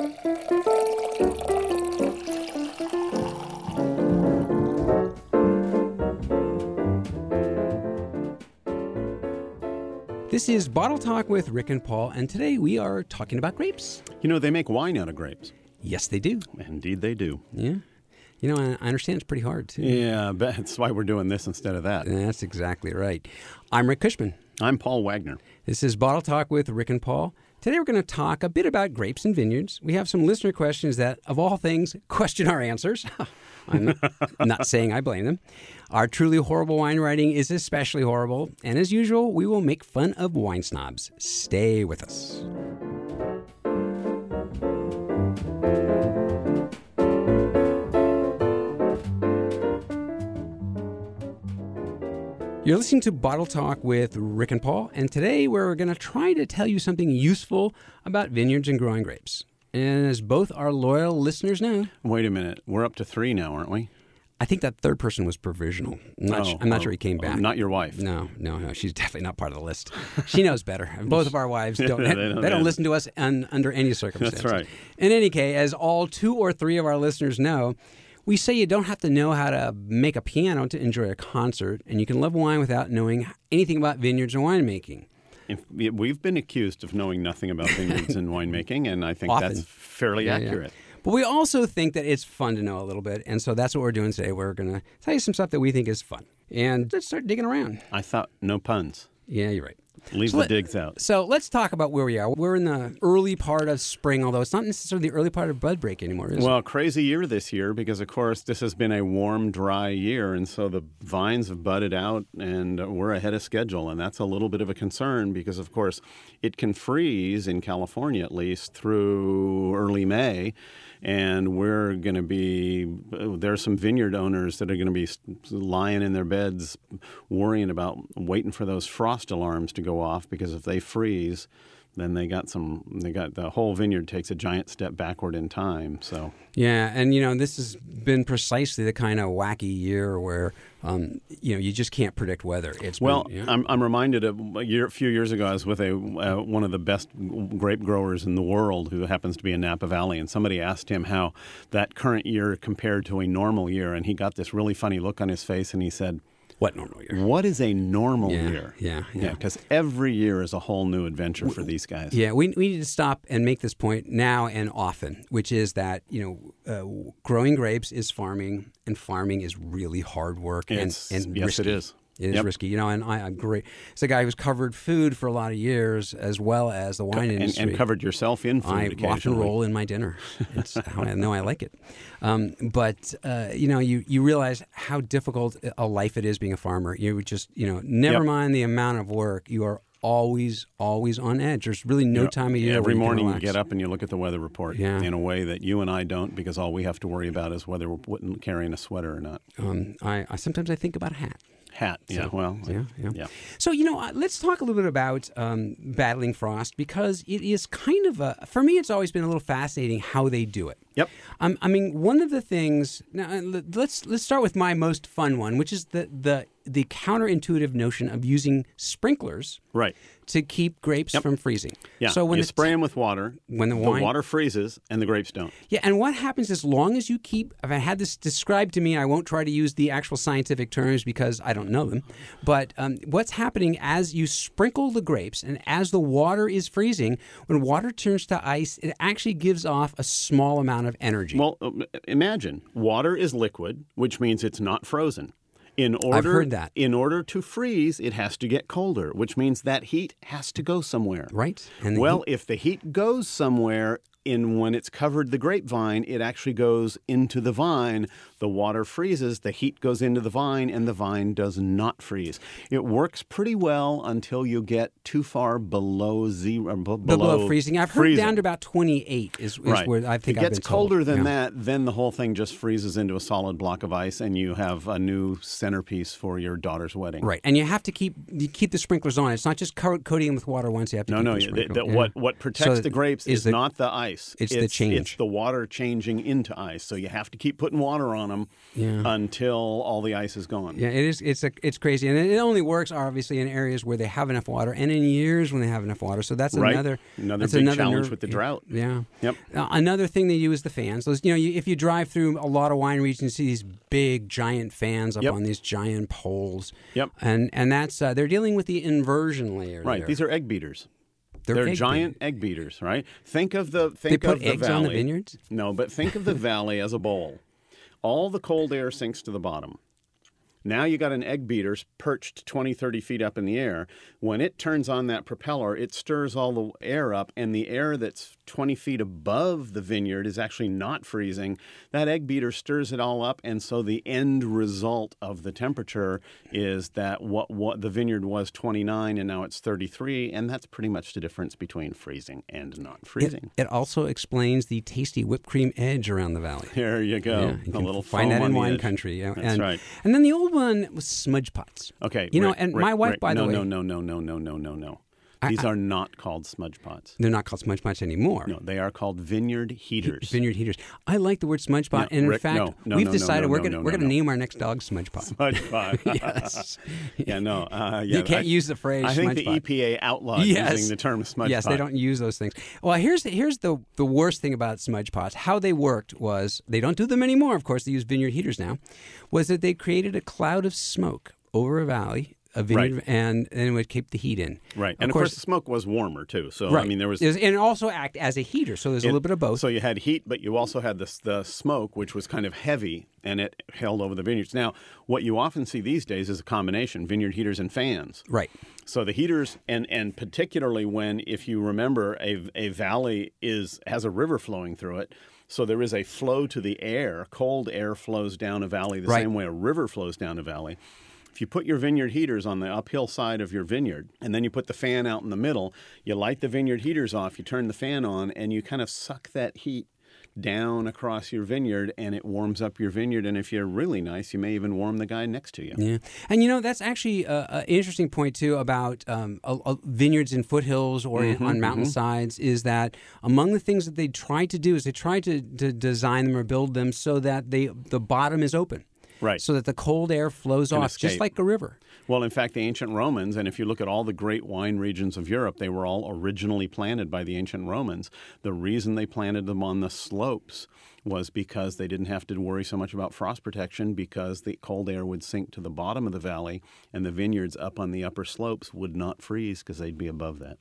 This is Bottle Talk with Rick and Paul, and today we are talking about grapes. You know, they make wine out of grapes. Yes, they do. Indeed, they do. Yeah. You know, I understand it's pretty hard, too. Yeah, but that's why we're doing this instead of that. That's exactly right. I'm Rick Cushman. I'm Paul Wagner. This is Bottle Talk with Rick and Paul. Today we're going to talk a bit about grapes and vineyards. We have some listener questions that, of all things, question our answers. I'm not, saying I blame them. Our truly horrible wine writing is especially horrible. And as usual, we will make fun of wine snobs. Stay with us. You're listening to Bottle Talk with Rick and Paul, and today we're going to try to tell you something useful about vineyards and growing grapes. And as both our loyal listeners know, Wait a minute. We're up to three now, aren't we? I think that third person was provisional. I'm not, Oh, su- I'm not oh, sure he came oh, back. not your wife. No, no, no. She's definitely not part of the list. She knows better. Both of our wives don't. They they don't- don't, listen to us un, under any circumstances. right. In any case, as all two or three of our listeners know, we say you don't have to know how to make a piano to enjoy a concert, and you can love wine without knowing anything about vineyards and winemaking. If, we've been accused of knowing nothing about vineyards and winemaking, and I think Often. that's fairly Yeah, yeah. accurate. But we also think that it's fun to know a little bit, and so that's what we're doing today. We're going to tell you some stuff that we think is fun, and let's start digging around. I thought no puns. Yeah, you're right. Leave So the let- digs out. So let's talk about where we are. We're in the early part of spring, although it's not necessarily the early part of bud break anymore, is it? Well, crazy year this year because, of course, this has been a warm, dry year, and so the vines have budded out, and we're ahead of schedule, and that's a little bit of a concern because, of course, it can freeze in California at least through early May, and we're going to be there's some vineyard owners that are going to be lying in their beds, worrying about waiting for those frost alarms to go off because if they freeze. Then they got some. They got the whole vineyard takes a giant step backward in time. So Yeah, and you know this has been precisely the kind of wacky year where um, you know you just can't predict weather. It's been- Well, yeah. I'm, I'm reminded of a, year, a few years ago, I was with a uh, one of the best grape growers in the world who happens to be in Napa Valley, and somebody asked him how that current year compared to a normal year, and he got this really funny look on his face, and he said, what normal year? "What is a normal Yeah, year?" yeah, yeah. because every year is a whole new adventure for these guys. Yeah, we, we need to stop and make this point now and often, which is that you know uh, growing grapes is farming, and farming is really hard work and It's- and yes, risky. it is. It is Yep. risky, you know. And I, great. It's a guy who's covered food for a lot of years, as well as the wine and, industry. and covered yourself in food I often and roll in my dinner. It's how I know I like it. Um, but uh, you know, you you realize how difficult a life it is being a farmer. You just you know, never Yep. mind the amount of work. You are always always on edge. There's really no time of year. Every you morning you get up and you look at the weather report Yeah. in a way that you and I don't, because all we have to worry about is whether we're carrying a sweater or not. Um, I, I sometimes I think about a hat. Hat, yeah, So, well, yeah, yeah, yeah. So you know, uh, let's talk a little bit about um, battling frost because it is kind of a. For me, it's always been a little fascinating how they do it. Yep. Um, I mean, one of the things. Now, uh, let- let's let's start with my most fun one, which is the the the counterintuitive notion of using sprinklers Right. to keep grapes from freezing. Yeah. So when you the spray them with water, when the wine- water freezes and the grapes don't. Yeah, and what happens as long as you keep, if I had this described to me, I won't try to use the actual scientific terms because I don't know them. But um, what's happening as you sprinkle the grapes and as the water is freezing, when water turns to ice, it actually gives off a small amount of energy. Well, uh, imagine water is liquid, which means it's not frozen. In order, I've heard that. In order to freeze, it has to get colder, which means that heat has to go somewhere. right? Well, if the heat goes somewhere, in when it's covered the grapevine, it actually goes into the vine. The water freezes, the heat goes into the vine, and the vine does not freeze. It works pretty well until you get too far below zero. Uh, b- below, Below, freezing, I've heard freezing. down to about 28 is, is Right. where I think it I've gets colder than Yeah. that, then the whole thing just freezes into a solid block of ice, and you have a new centerpiece for your daughter's wedding. Right, and you have to keep you keep the sprinklers on. It's not just co- coating them with water once. You have to No, no. The, the, Yeah. What what protects So the grapes is is, the- not the ice. it's the change. It's the water changing into ice. So you have to keep putting water on them Yeah. until all the ice is gone. Yeah, it is. It's a, it's crazy, and it only works obviously in areas where they have enough water, and in years when they have enough water. So that's Right. another Another that's big another challenge nerve- with the drought. Yeah. Yep. Uh, another thing they use the fans. Those, you know, you, if you drive through a lot of wine regions, you see these big giant fans up Yep. on these giant poles. Yep. And and that's uh, they're dealing with the inversion layer. Right. there. These are egg beaters. They're They're, egg giant egg beaters, right? Think of the They think put of the eggs valley. on the vineyards. No, but think of the valley as a bowl. All the cold air sinks to the bottom. Now you got an egg beater perched 20, 30 feet up in the air. When it turns on that propeller, it stirs all the air up, and the air that's 20 feet above the vineyard is actually not freezing. That egg beater stirs it all up, and so the end result of the temperature is that what, what the vineyard was 29 and now it's 33, and that's pretty much the difference between freezing and not freezing. It also explains the tasty whipped cream edge around the valley. There you go. Yeah, you a little find that in wine edge. country. Yeah, That's and, right. And then the old one was smudge pots. Okay. You know, and right, my wife, right. by no, the way. No, no, no, no, no, no, no, no. These I- are not called smudge pots. they're not called smudge pots anymore. No, they are called vineyard heaters. Vineyard heaters. I like the word smudge pot, No, and in Rick, fact, no, no, we've decided we're gonna no, no, gonna no. name our next dog smudge pot. Smudge pot. yes. yeah, no. Uh, yeah, you can't I, use the phrase I think the pot. EPA outlawed Yes. using the term smudge yes, pot. they don't use those things. Well, here's the, here's the the worst thing about smudge pots. How they worked was they don't do them anymore. Of course, they use vineyard heaters now. Was that they created a cloud of smoke over a valley, a vineyard, Right. and and it would keep the heat in. Right, and of course, the smoke was warmer too. So right. I mean, there was It and it also act as a heater. So there's a little bit of both. So you had heat, but you also had this the smoke, which was kind of heavy, and it held over the vineyards. Now, what you often see these days is a combination: vineyard heaters and fans. right. So the heaters, and and particularly when, if you remember, a a valley is has a river flowing through it. So there is a flow to the air. Cold air flows down a valley the Right. same way a river flows down a valley. If you put your vineyard heaters on the uphill side of your vineyard, and then you put the fan out in the middle, you light the vineyard heaters off, you turn the fan on, and you kind of suck that heat down across your vineyard, and it warms up your vineyard. And if you're really nice, you may even warm the guy next to you. Yeah, and you know that's actually an interesting point too about um, uh, uh, vineyards in foothills or Mm-hmm, in, on mountainsides. Is that among the things that they try to do is they try to, to design them or build them so that they the bottom is open, Right. So that the cold air flows off, just like a river. Well, in fact, the ancient Romans, and if you look at all the great wine regions of Europe, they were all originally planted by the ancient Romans. The reason they planted them on the slopes was because they didn't have to worry so much about frost protection because the cold air would sink to the bottom of the valley and the vineyards up on the upper slopes would not freeze because they'd be above that.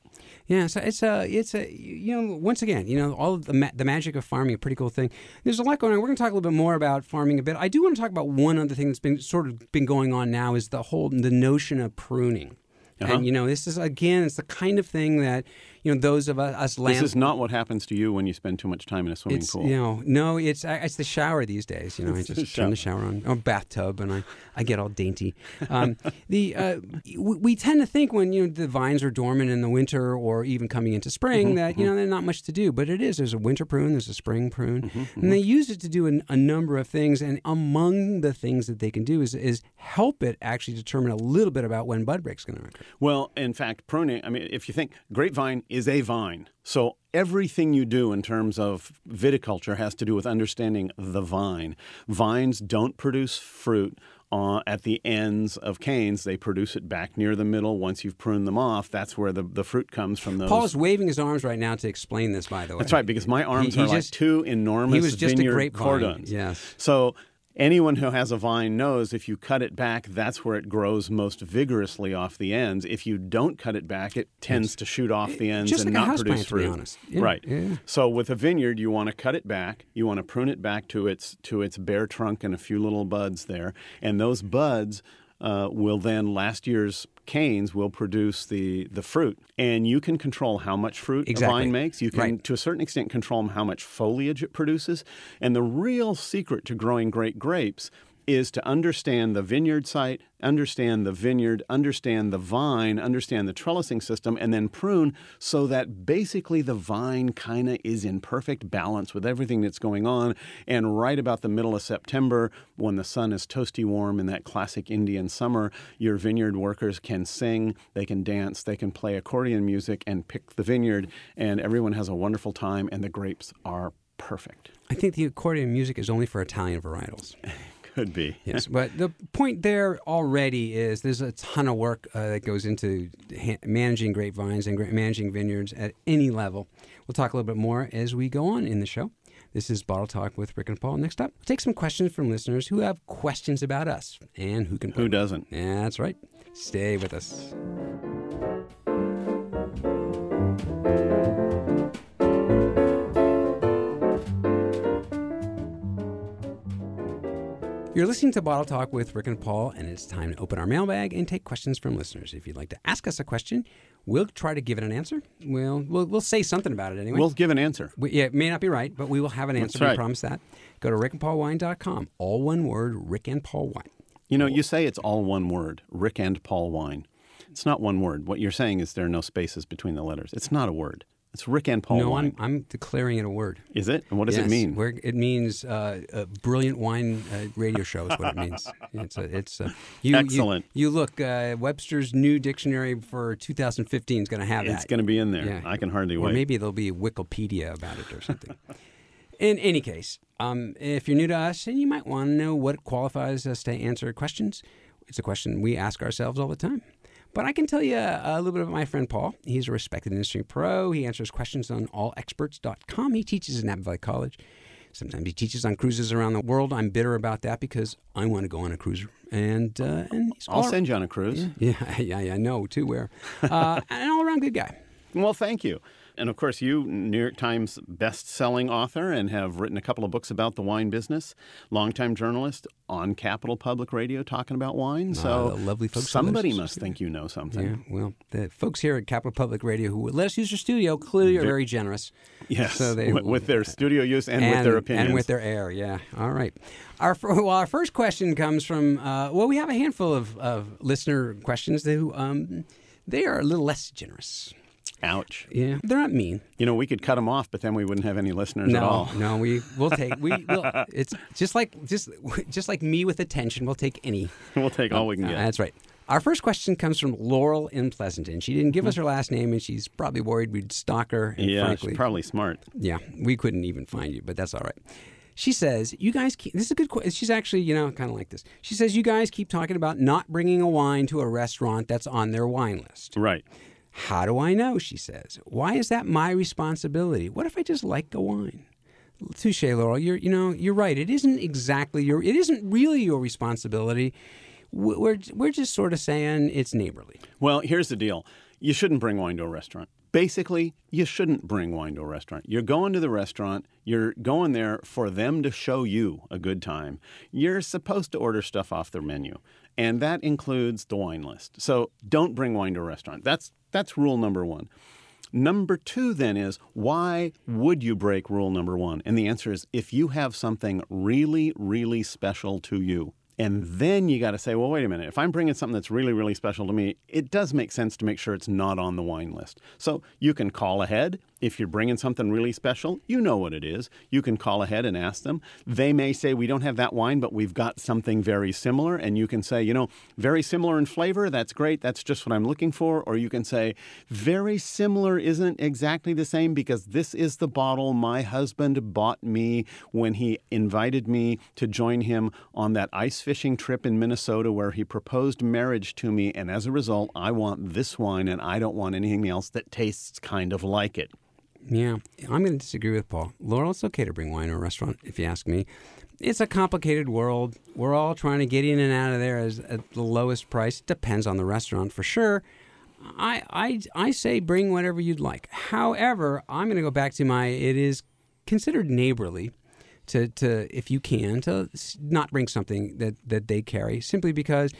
Yeah, so it's a it's a you know once again you know all of the ma- the magic of farming a pretty cool thing. There's a lot going on. We're going to talk a little bit more about farming a bit. I do want to talk about one other thing that's been sort of been going on now is the whole the notion of pruning. Uh-huh. And you know this is again it's the kind of thing that you know those of us, us land This is not what happens to you when you spend too much time in a swimming it's pool. you know no it's it's the shower these days you know I just turn the shower. on or bathtub and I, I get all dainty. Um, the uh, we, we tend to think when you know the vines are dormant in the winter or even coming into spring Mm-hmm, that you know there's not much to do but it is. There's a winter prune there's a spring prune Mm-hmm, and they use it to do an, a number of things and among the things that they can do is is help it actually determine a little bit about when bud break's going to occur. Well, in fact, pruning, I mean, if you think grapevine is a vine. So everything you do in terms of viticulture has to do with understanding the vine. Vines don't produce fruit uh, at the ends of canes. They produce it back near the middle. Once you've pruned them off, that's where the, the fruit comes from those. Paul is waving his arms right now to explain this by the way That's right, because my arms he are like two enormous he was just a vineyard grapevine, cordons. yes. So anyone who has a vine knows if you cut it back, that's where it grows most vigorously off the ends. If you don't cut it back, it tends to shoot off the ends Just and like not produce to be fruit. honest. Yeah, right. yeah. So with a vineyard, you want to cut it back. You want to prune it back to its to its bare trunk and a few little buds there, and those buds. Uh, will then last year's canes will produce the the fruit, and you can control how much fruit Exactly. a vine makes. You can, Right. to a certain extent, control how much foliage it produces. And the real secret to growing great grapes is to understand the vineyard site, understand the vineyard, understand the vine, understand the trellising system, and then prune so that basically the vine kind of is in perfect balance with everything that's going on. And right about the middle of September, when the sun is toasty warm in that classic Indian summer, your vineyard workers can sing, they can dance, they can play accordion music and pick the vineyard, and everyone has a wonderful time, and the grapes are perfect. I think the accordion music is only for Italian varietals. Could be. Yes, but the point there already is there's a ton of work uh, that goes into ha- managing grapevines and gra- managing vineyards at any level. We'll talk a little bit more as we go on in the show. This is Bottle Talk with Rick and Paul. Next up, we'll take some questions from listeners who have questions about us and who can. Who doesn't? Yeah, that's right. Stay with us. You're listening to Bottle Talk with Rick and Paul, and it's time to open our mailbag and take questions from listeners. If you'd like to ask us a question, we'll try to give it an answer. We'll we'll, we'll say something about it anyway. We'll give an answer. We, yeah, it may not be right, but we will have an answer. Right. We promise that. Go to rickandpaulwine.com. All one word, Rick and Paul Wine. You know, you say it's all one word, Rick and Paul Wine. It's not one word. What you're saying is there are no spaces between the letters. It's not a word. It's Rick and Paul no, Wine. I'm, I'm declaring it a word. Is it? And what does Yes, it mean? Where it means uh, a brilliant wine uh, radio show is what it means. It's a, it's a, you, Excellent. You, you look uh, Webster's new dictionary for 2015 is going to have it. It's going to be in there. Yeah. I can hardly or wait. Or maybe there'll be a Wikipedia about it or something. In any case, um, if you're new to us and you might want to know what qualifies us to answer questions, it's a question we ask ourselves all the time. But I can tell you a little bit about my friend Paul. He's a respected industry pro. He answers questions on allexperts.com. He teaches at Napa Valley College. Sometimes he teaches on cruises around the world. I'm bitter about that because I want to go on a cruiser. And, uh, and he's I'll all- send you on a cruise. Yeah, yeah, I know too. Where uh, an all around good guy. Well, thank you. And of course, you, New York Times best-selling author, and have written a couple of books about the wine business. Longtime journalist on Capital Public Radio, talking about wine. So, the lovely folks somebody must think you know something. Yeah, well, the folks here at Capital Public Radio who let us use your studio clearly are very generous. Yes, So they- with, with their studio use and, with their opinions. and with their air. Yeah. All right. Our well, our first question comes from uh, well, we have a handful of, of listener questions who um, they are a little less generous. Ouch. Yeah, they're not mean. You know, we could cut them off, but then we wouldn't have any listeners No, at all. no, we we'll take we will it's just like just just like me with attention. We'll take any. we'll take all we can Uh, get. that's right. Our first question comes from Laurel in Pleasanton. She didn't give us her last name, and she's probably worried we'd stalk her. And yeah, frankly, she's probably smart. yeah, we couldn't even find you, but that's all right. She says, "You guys keep." This is a good question. She's actually, you know, kind of like this. She says, "You guys keep talking about not bringing a wine to a restaurant that's on their wine list. Right. How do I know?" She says, "Why is that my responsibility? What if I just like the wine?" Touche, Laurel. You're, you know, you're right. It isn't exactly your. It isn't really your responsibility. We're we're just sort of saying it's neighborly. Well, here's the deal you shouldn't bring wine to a restaurant. Basically, you shouldn't bring wine to a restaurant. You're going to the restaurant, you're going there for them to show you a good time. You're supposed to order stuff off their menu, and that includes the wine list. So don't bring wine to a restaurant. That's, that's rule number one. Number two, then, is why would you break rule number one? And the answer is if you have something really, really special to you. And then you got to say, well, wait a minute. If I'm bringing something that's really, really special to me, it does make sense to make sure it's not on the wine list. So you can call ahead. If you're bringing something really special, you know what it is. You can call ahead and ask them. They may say, we don't have that wine, but we've got something very similar. And you can say, you know, very similar in flavor. That's great. That's just what I'm looking for. Or you can say, very similar isn't exactly the same because this is the bottle my husband bought me when he invited me to join him on that ice fishing trip in Minnesota where he proposed marriage to me. And as a result, I want this wine and I don't want anything else that tastes kind of like it. Yeah, I'm going to disagree with Paul. Laurel, it's okay to bring wine to a restaurant, if you ask me. It's a complicated world. We're all trying to get in and out of there as at the lowest price. Depends on the restaurant for sure. I, I, I say bring whatever you'd like. However, I'm going to go back to my it is considered neighborly to, to if you can to not bring something that, that they carry simply because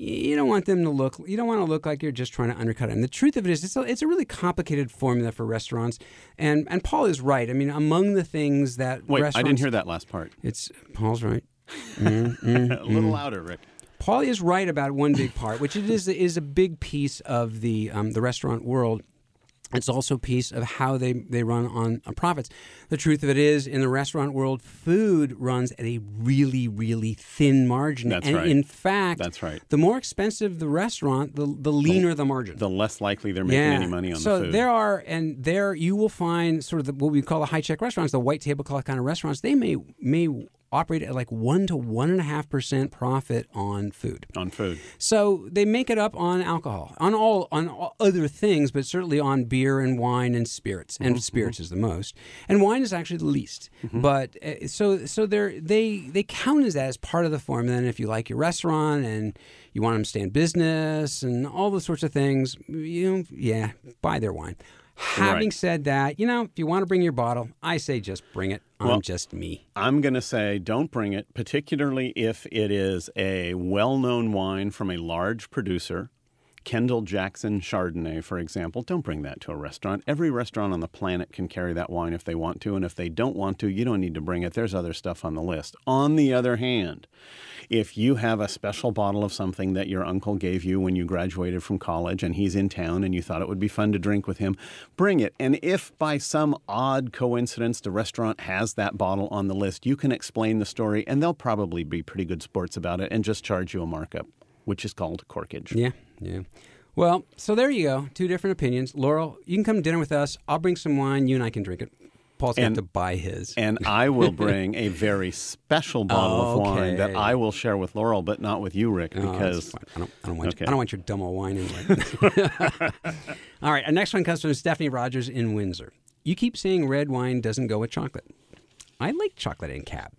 you don't want them to look you don't want to look like you're just trying to undercut them the truth of it is it's a, it's a really complicated formula for restaurants and and paul is right i mean among the things that Wait, I didn't hear that last part. it's paul's right Mm, mm. A little louder, Rick. Paul is right about one big part, which it is is a big piece of the um, the restaurant world, It's also a piece of how they, they run on, on profits. The truth of it is, in the restaurant world, food runs at a really, really thin margin. That's and right. in fact, That's right. the more expensive the restaurant, the, the leaner the margin. The less likely they're making any money on so the food. So there are, and there you will find sort of the, what we call the high check restaurants, the white tablecloth kind of restaurants. They may may operate at like one to one and a half percent profit on food. on food. So they make it up on alcohol, on all on all other things, but certainly on beer and wine and spirits. And spirits is the most, and wine is actually the least. But uh, so so they they they count as that as part of the formula. And if you like your restaurant and you want them to stay in business and all those sorts of things, you know, yeah, buy their wine. Having Right. said that, you know, if you want to bring your bottle, I say just bring it. I'm just me. I'm going to say don't bring it, particularly if it is a well known wine from a large producer. Kendall Jackson Chardonnay, for example, don't bring that to a restaurant. Every restaurant on the planet can carry that wine if they want to, and if they don't want to, you don't need to bring it. There's other stuff on the list. On the other hand, if you have a special bottle of something that your uncle gave you when you graduated from college and he's in town and you thought it would be fun to drink with him, bring it. And if by some odd coincidence the restaurant has that bottle on the list, you can explain the story and they'll probably be pretty good sports about it and just charge you a markup, which is called corkage. Yeah, yeah. Well, so there you go. Two different opinions. Laurel, you can come to dinner with us. I'll bring some wine. You and I can drink it. Paul's got And- to buy his. And I will bring a very special bottle of wine that I will share with Laurel, but not with you, Rick, Oh, because fine. I don't, I don't want Okay. I don't want your dumb old wine anyway. All right, our next one comes from Stephanie Rogers in Windsor. You keep saying red wine doesn't go with chocolate. I like chocolate in cab.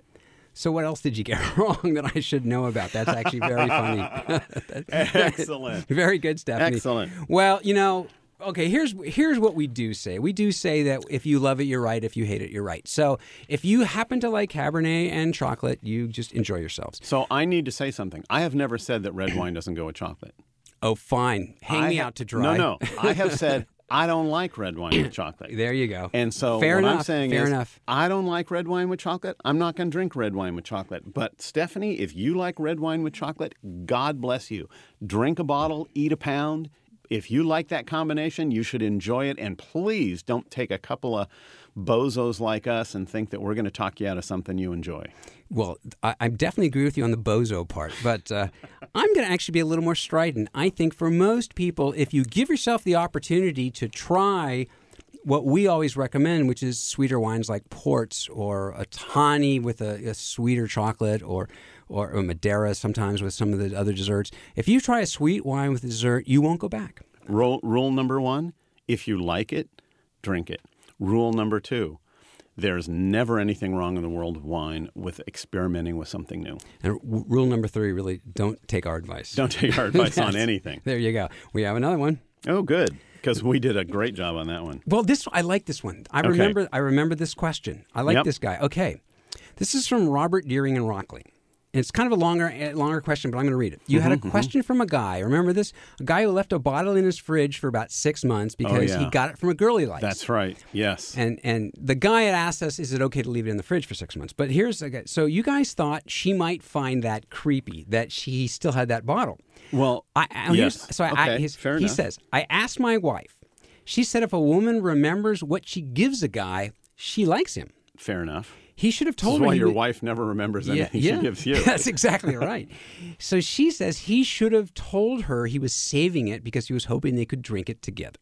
So what else did you get wrong that I should know about? That's actually very funny. excellent. Very good, Stephanie. Excellent. Well, you know, okay, here's here's what we do say. We do say that if you love it, you're right. If you hate it, you're right. So if you happen to like Cabernet and chocolate, you just enjoy yourselves. So I need to say something. I have never said that red wine doesn't go with chocolate. Oh, fine. Hang I me ha- out to dry. No, no. I have said I don't like red wine with chocolate. There you go. And so fair what enough. I'm saying fair is, enough. I don't like red wine with chocolate. I'm not going to drink red wine with chocolate. But Stephanie, if you like red wine with chocolate, God bless you. Drink a bottle, eat a pound. If you like that combination, you should enjoy it. And please don't take a couple of bozos like us and think that we're going to talk you out of something you enjoy. Well, I, I definitely agree with you on the bozo part, but uh, I'm going to actually be a little more strident. I think for most people, if you give yourself the opportunity to try what we always recommend, which is sweeter wines like ports or a tawny with a, a sweeter chocolate or, or a Madeira sometimes with some of the other desserts, if you try a sweet wine with dessert, you won't go back. Rule, rule number one if you like it, drink it. Rule number two there's never anything wrong in the world of wine with experimenting with something new. And w- rule number three really don't take our advice. Don't take our advice on anything. There you go. We have another one. Oh, good, because we did a great job on that one. Well, this I like this one. I remember I remember this question. I like Yep. this guy. Okay. This is from Robert Deering in Rocklin. And it's kind of a longer longer question, but I'm going to read it. You had a Mm-hmm, question from a guy. Remember this? A guy who left a bottle in his fridge for about six months because he Oh, yeah. got it from a girl he likes. That's right. Yes. And and the guy had asked us, is it okay to leave it in the fridge for six months? But here's guy. So you guys thought she might find that creepy that she still had that bottle. well, I, I- yes. So I, I, his, fair he enough. says, I asked my wife. She said if a woman remembers what she gives a guy, she likes him. fair enough. He should have This told her. why your would- wife never remembers yeah, anything yeah. she gives you. That's exactly right. so she says he should have told her he was saving it because he was hoping they could drink it together.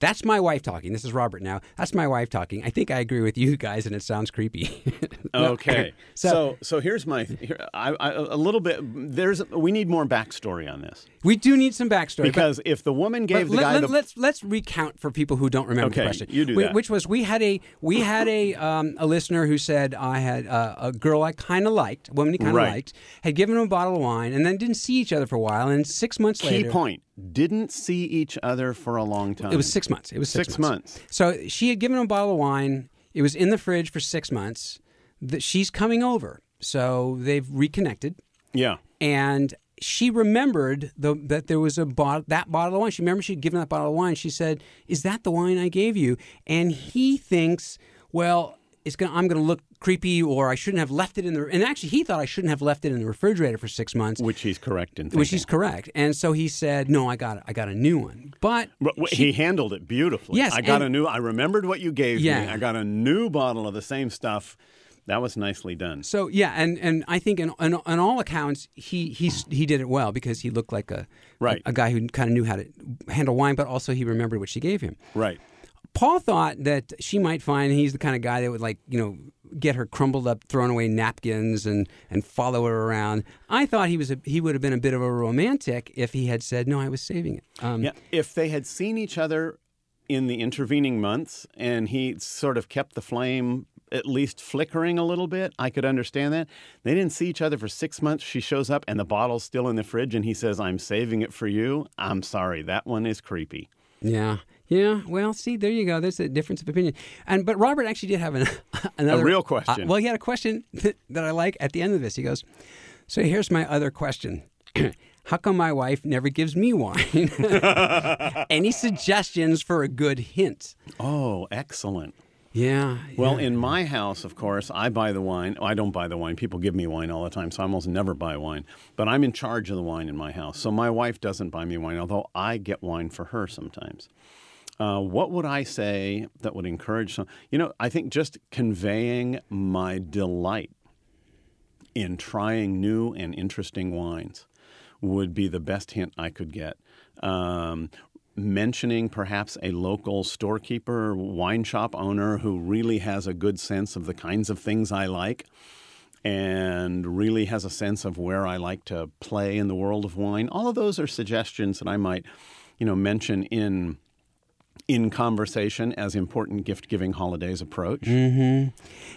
That's my wife talking. This is Robert now. That's my wife talking. I think I agree with you guys, and it sounds creepy. No. Okay. So- so, so here's my here, I, I, a little bit. There's we need more backstory on this we do need some backstory. but- because if the woman gave the let, guy let, the let's let's recount for people who don't remember the question. you do Wh- that. Which was we had a we had a um, a listener who said I had uh, a girl I kind of liked, a woman he kind of Right. liked, had given him a bottle of wine, and then didn't see each other for a while, and six months key later. point didn't see each other for a long time. It was six months. It was six, Six months. So she had given him a bottle of wine. It was in the fridge for six months. The, she's coming over, so they've reconnected. Yeah. and she remembered the, that there was a bottle, that bottle of wine. She remembered she'd given that bottle of wine. She said, "Is that the wine I gave you?" And he thinks, well. It's gonna I'm gonna look creepy or I shouldn't have left it in the and actually he thought I shouldn't have left it in the refrigerator for six months. Which he's correct in thinking. Which he's correct, and so he said, "No, I got I got a new one." But But w- he handled it beautifully. Yes, I got and- a new. I remembered what you gave me. Yeah. I got a new bottle of the same stuff. That was nicely done. So yeah, and, and I think in, in, on all accounts he he he did it well because he looked like a Right. a, a guy who kind of knew how to handle wine, but also he remembered what she gave him. Right. Paul thought that she might find he's the kind of guy that would like you know get her crumbled up, thrown away napkins and and follow her around. I thought he was a, he would have been a bit of a romantic if he had said no, I was saving it. Um, Yeah. If they had seen each other in the intervening months and he sort of kept the flame at least flickering a little bit, I could understand that. They didn't see each other for six months. She shows up and the bottle's still in the fridge and he says, I'm saving it for you. I'm sorry. That one is creepy. Yeah. Yeah, well, see, there you go. There's a difference of opinion. And but Robert actually did have an, another a real question. Uh, well, he had a question that I like at the end of this. He goes, "So here's my other question: How come my wife never gives me wine? Any suggestions for a good hint?" Oh, excellent. Yeah. Well, yeah. in my house, of course, I buy the wine. Oh, I don't buy the wine. People give me wine all the time, so I almost never buy wine. But I'm in charge of the wine in my house. So my wife doesn't buy me wine, although I get wine for her sometimes. Uh, what would I say that would encourage some? You know, I think just conveying my delight in trying new and interesting wines would be the best hint I could get. Um, mentioning perhaps a local storekeeper, wine shop owner who really has a good sense of the kinds of things I like and really has a sense of where I like to play in the world of wine. All of those are suggestions that I might, you know, mention in in conversation as important gift giving holidays approach. you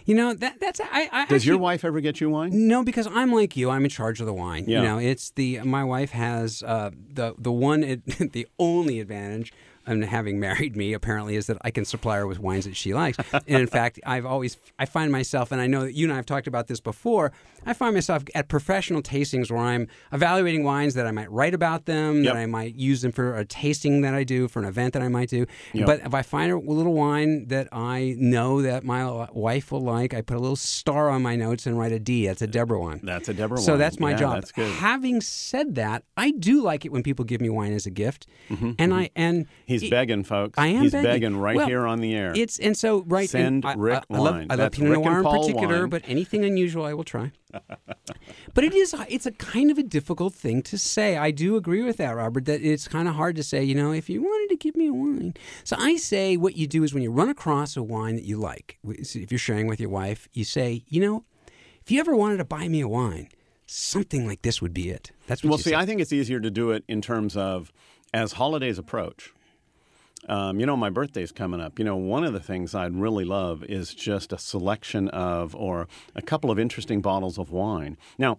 know that that's I. I Does your wife ever get you wine? No, because I'm like you. I'm in charge of the wine. Yeah. You know, it's the my wife has uh, the the one the only advantage and having married me apparently is that I can supply her with wines that she likes. and in fact, I've always I find myself, and I know that you and I have talked about this before. I find myself at professional tastings where I'm evaluating wines that I might write about them, Yep. that I might use them for a tasting that I do, for an event that I might do. Yep. But if I find a little wine that I know that my wife will like, I put a little star on my notes and write a D. That's a Deborah wine. That's a Deborah So wine. So that's my Yeah, job. That's good. Having said that, I do like it when people give me wine as a gift, and I and Mm-hmm, He's begging, folks. I am He's begging. right Well, here on the air. It's and so right. Send and Rick I, I love, wine. I love Pinot Noir in particular, wine. but anything unusual I will try. but it is it's a kind of a difficult thing to say. I do agree with that, Robert. That it's kind of hard to say. You know, if you wanted to give me a wine, so I say what you do is when you run across a wine that you like, if you're sharing with your wife, you say, you know, if you ever wanted to buy me a wine, something like this would be it. That's what well, see, say. I think it's easier to do it in terms of as holidays approach. Um, you know, my birthday's coming up. You know, one of the things I'd really love is just a selection of or a couple of interesting bottles of wine. Now,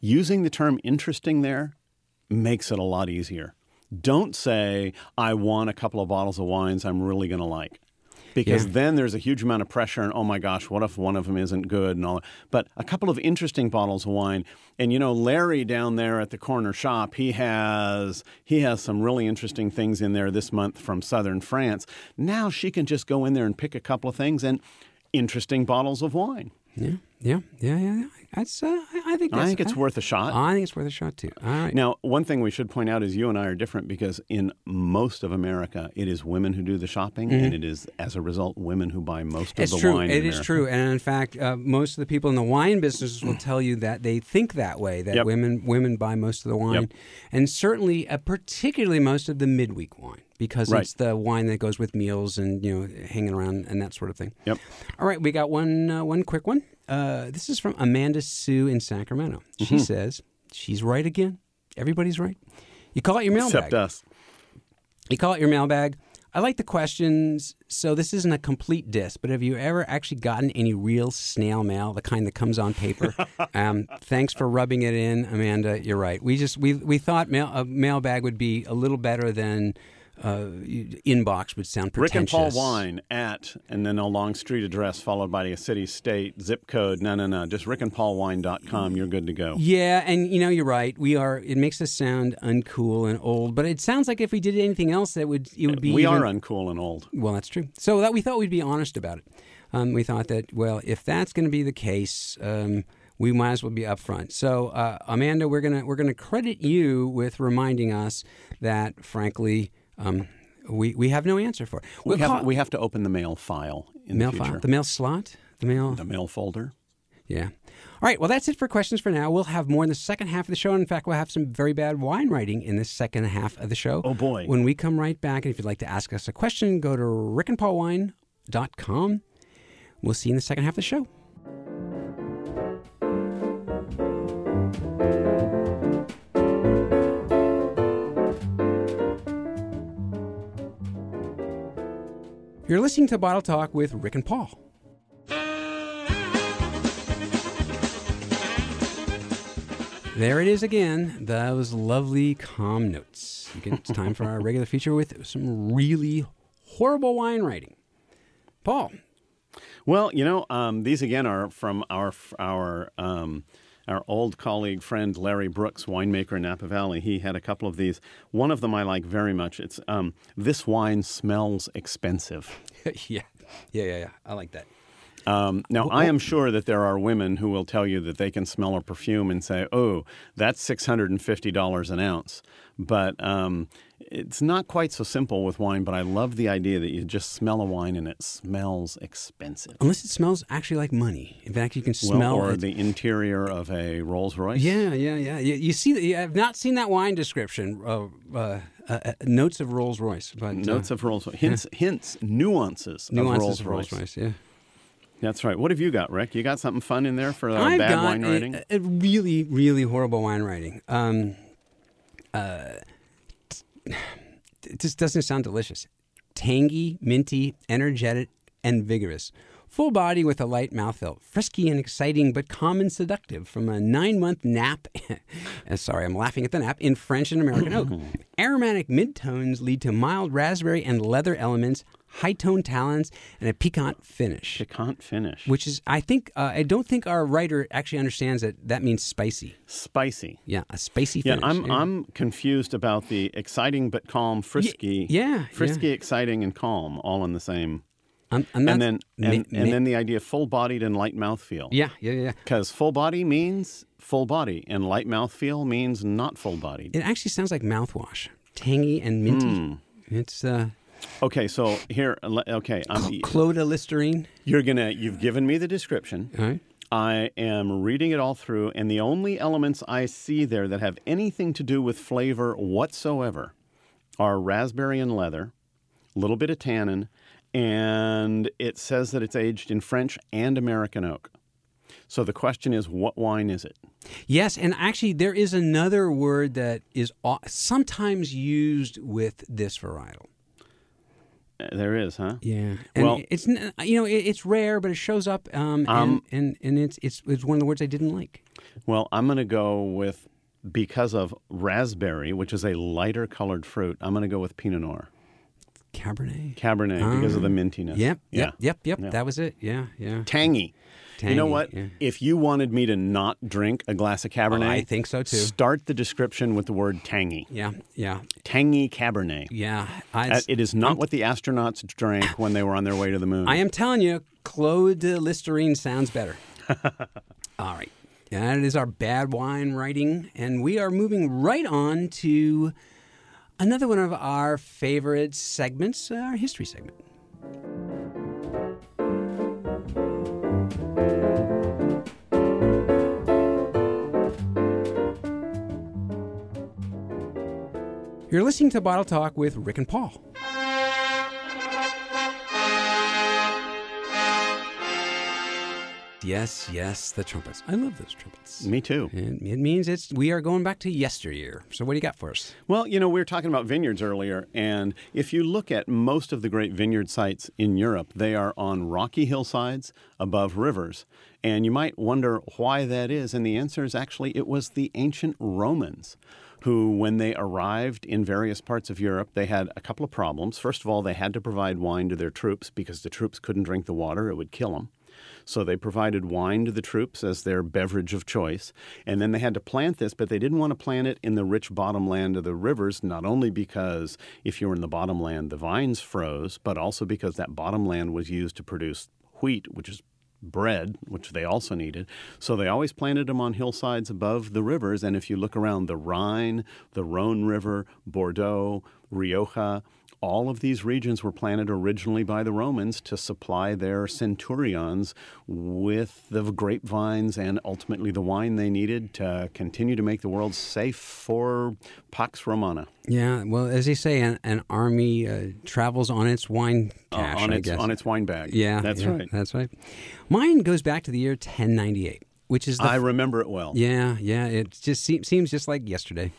using the term interesting there makes it a lot easier. Don't say, I want a couple of bottles of wines I'm really going to like. Because Yeah. then there's a huge amount of pressure, and oh my gosh, what if one of them isn't good and all that. But a couple of interesting bottles of wine, and you know, Larry down there at the corner shop, he has he has some really interesting things in there this month from southern France. Now she can just go in there and pick a couple of things and interesting bottles of wine. yeah, yeah, yeah, yeah. That's uh, I, I think I think it's worth a shot. I think it's worth a shot too. All right. Now, one thing we should point out is you and I are different because in most of America, it is women who do the shopping, and it is, as a result, women who buy most of Mm-hmm. It's the true. wine. It is true, and in fact, uh, most of the people in the wine business will tell you that they think that way. That Yep. women women buy most of the wine, Yep. and certainly, uh, particularly most of the midweek wine because Right. it's the wine that goes with meals and you know hanging around and that sort of thing. Yep. All right, we got one uh, one quick one. Uh, this is from Amanda Sue in Sacramento. Mm-hmm. She says she's right again. Everybody's right. You call it your mailbag. Except us. You call it your mailbag. I like the questions. So this isn't a complete diss, but have you ever actually gotten any real snail mail, the kind that comes on paper? um, thanks for rubbing it in, Amanda. You're right. We just we we thought mail, a mailbag would be a little better than uh, inbox would sound Rick and. Paul Wine at, and then a long street address followed by a city, state, zip code. No, no, no. Just rickandpaulwine.com. You're good to go. Yeah, and you know you're right. We are. It makes us sound uncool and old, but it sounds like if we did anything else, that would it would be. We even- are uncool and old. Well, that's true. So that we thought we'd be honest about it. Um, we thought that well, if that's going to be the case, um, we might as well be upfront. So uh, Amanda, we're gonna we're gonna credit you with reminding us that, frankly, um, we we have no answer for. it. We We'll have, call- we have to open the mail file in mail the future. file, the mail slot, the mail. the mail folder. Yeah. All right. Well, that's it for questions for now. We'll have more in the second half of the show. In fact, we'll have some very bad wine writing in the second half of the show. Oh, boy. When we come right back, and if you'd like to ask us a question, go to rickandpaulwine.com. We'll see you in the second half of the show. You're listening to Bottle Talk with Rick and Paul. There it is again, those lovely calm notes. It's time for our regular feature with some really horrible wine writing. Paul, Well, you know, um, these again are from our our um, our old colleague friend Larry Brooks, winemaker in Napa Valley. He had a couple of these. One of them I like very much. It's um, this wine smells expensive. yeah, yeah, yeah, yeah. I like that. Um, now, I am sure that there are women who will tell you that they can smell a perfume and say, "Oh, that's six hundred and fifty dollars an ounce." But um, it's not quite so simple with wine. But I love the idea that you just smell a wine and it smells expensive. Unless it smells actually like money. In fact, you can Well, smell or it. the interior of a Rolls Royce. Yeah, yeah, yeah. You, you see, I've not seen that wine description. Uh, uh, uh, notes of Rolls Royce, but uh, Notes of Rolls Royce. Hints, hints, nuances, nuances of Rolls Rolls Royce. Royce. Yeah. That's right. What have you got, Rick? You got something fun in there for uh, I've bad got wine writing? A, really, really horrible wine writing. Um, uh, it just doesn't sound delicious. Tangy, minty, energetic, and vigorous. Full body with a light mouthfeel. Frisky and exciting, but calm and seductive from a nine month nap. uh, Sorry, I'm laughing at the nap in French and American oak. Aromatic midtones lead to mild raspberry and leather elements, high tone talons, and a piquant finish Piquant finish. which is I think uh, I don't think our writer actually understands that that means spicy. Spicy. Yeah, a spicy finish. Yeah. I'm I'm confused about the exciting but calm, frisky. yeah, frisky, exciting, and calm, all in the same. I'm, I'm and then ma- and, ma- and then the idea of full-bodied and light mouthfeel. yeah, yeah, yeah. Because full body means full body, and light mouthfeel means not full bodied. It actually sounds like mouthwash, tangy and minty. Hmm. It's uh, Okay, so here, okay, I'm, Claude Listerine. you're gonna. You've given me the description. Right. I am reading it all through, and the only elements I see there that have anything to do with flavor whatsoever are raspberry and leather, a little bit of tannin, and it says that it's aged in French and American oak. So the question is, what wine is it? Yes, and actually there is another word that is sometimes used with this varietal. Uh, There is, huh? Yeah, and Well- it's you know it's rare, but it shows up, um, Um, and, and and it's it's it's one of the words I didn't like. Well, I'm going to go with because of raspberry, which is a lighter colored fruit. I'm going to go with Pinot Noir, Cabernet. Cabernet, because of the mintiness. Yep, Yeah. yep, yep, yep. Yeah. That was it. Yeah, yeah. Tangy. you know what? yeah. If you wanted me to not drink a glass of Cabernet, Oh, I think so, too. Start the description with the word tangy. Yeah, yeah, Tangy Cabernet. yeah. I, Uh, It is not what the astronauts drank when they were on their way to the moon. I am telling you, Claude de Listerine sounds better. All right. That is our bad wine writing, and we are moving right on to another one of our favorite segments, uh, our history segment. You're listening to Bottle Talk with Rick and Paul. Yes, yes, the trumpets. I love those trumpets. Me too. It, it means it's we are going back to yesteryear. So what do you got for us? Well, you know, we were talking about vineyards earlier, and if you look at most of the great vineyard sites in Europe, they are on rocky hillsides above rivers. And you might wonder why that is, and the answer is actually it was the ancient Romans who, when they arrived in various parts of Europe, they had a couple of problems. First of all, they had to provide wine to their troops because the troops couldn't drink the water, it would kill them. So they provided wine to the troops as their beverage of choice. And then they had to plant this, but they didn't want to plant it in the rich bottomland of the rivers, not only because if you were in the bottomland, the vines froze, but also because that bottomland was used to produce wheat, which is bread, which they also needed. So they always planted them on hillsides above the rivers. And if you look around the Rhine, the Rhone River, Bordeaux, Rioja, all of these regions were planted originally by the Romans to supply their centurions with the grapevines and ultimately the wine they needed to continue to make the world safe for Pax Romana. Yeah, well, as they say, an, an army uh, travels on its wine cash, uh, on I its guess. on its wine bag. yeah, that's yeah, right. That's right. Mine goes back to the year 1098, which is the I remember it well. Yeah, yeah. It just seems, seems just like yesterday.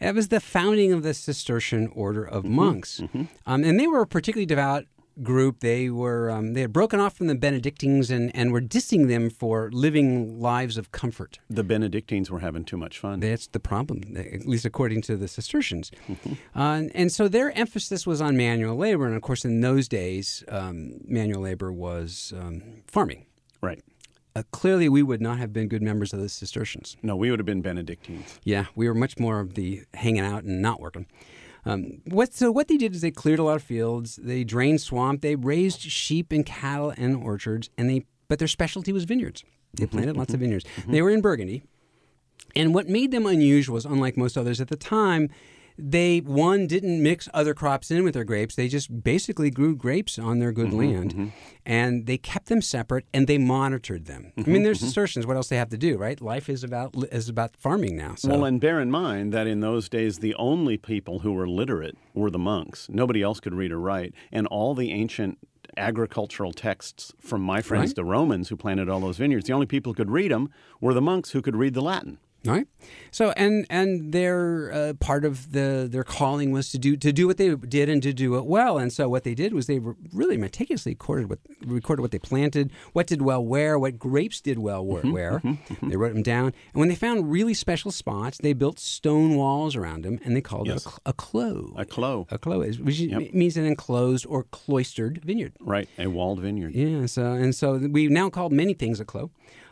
It was the founding of the Cistercian order of Mm-hmm, monks, um, and they were a particularly devout group. They were um, they had broken off from the Benedictines and, and were dissing them for living lives of comfort. The Benedictines were having too much fun. That's the problem, at least according to the Cistercians. Mm-hmm. Uh, and so their emphasis was on manual labor, and of course, in those days, um, manual labor was um, farming. right. Uh, clearly, we would not have been good members of the Cistercians. No, we would have been Benedictines. Yeah, we were much more of the hanging out and not working. Um, what so what they did is they cleared a lot of fields, they drained swamp, they raised sheep and cattle and orchards, and they but their specialty was vineyards. They planted lots of vineyards. They were in Burgundy, and what made them unusual was unlike most others at the time. They one didn't mix other crops in with their grapes. They just basically grew grapes on their good mm-hmm, land, mm-hmm. and they kept them separate and they monitored them. I mean, mm-hmm, there's Cistercians. What else they have to do, right? Life is about is about farming now. So. Well, and bear in mind that in those days, the only people who were literate were the monks. Nobody else could read or write. And all the ancient agricultural texts from my friends, Right. the Romans, who planted all those vineyards, the only people who could read them were the monks who could read the Latin. All right. So and and their uh, part of the their calling was to do to do what they did and to do it well. And so what they did was they re- really meticulously recorded what recorded what they planted, what did well where, what grapes did well mm-hmm, where. where. They wrote them down. And when they found really special spots, they built stone walls around them, and they called Yes. it a, a clos. A clos, A clos is which is- means an enclosed or cloistered vineyard. right? A walled vineyard. Yeah, so and so we now call many things a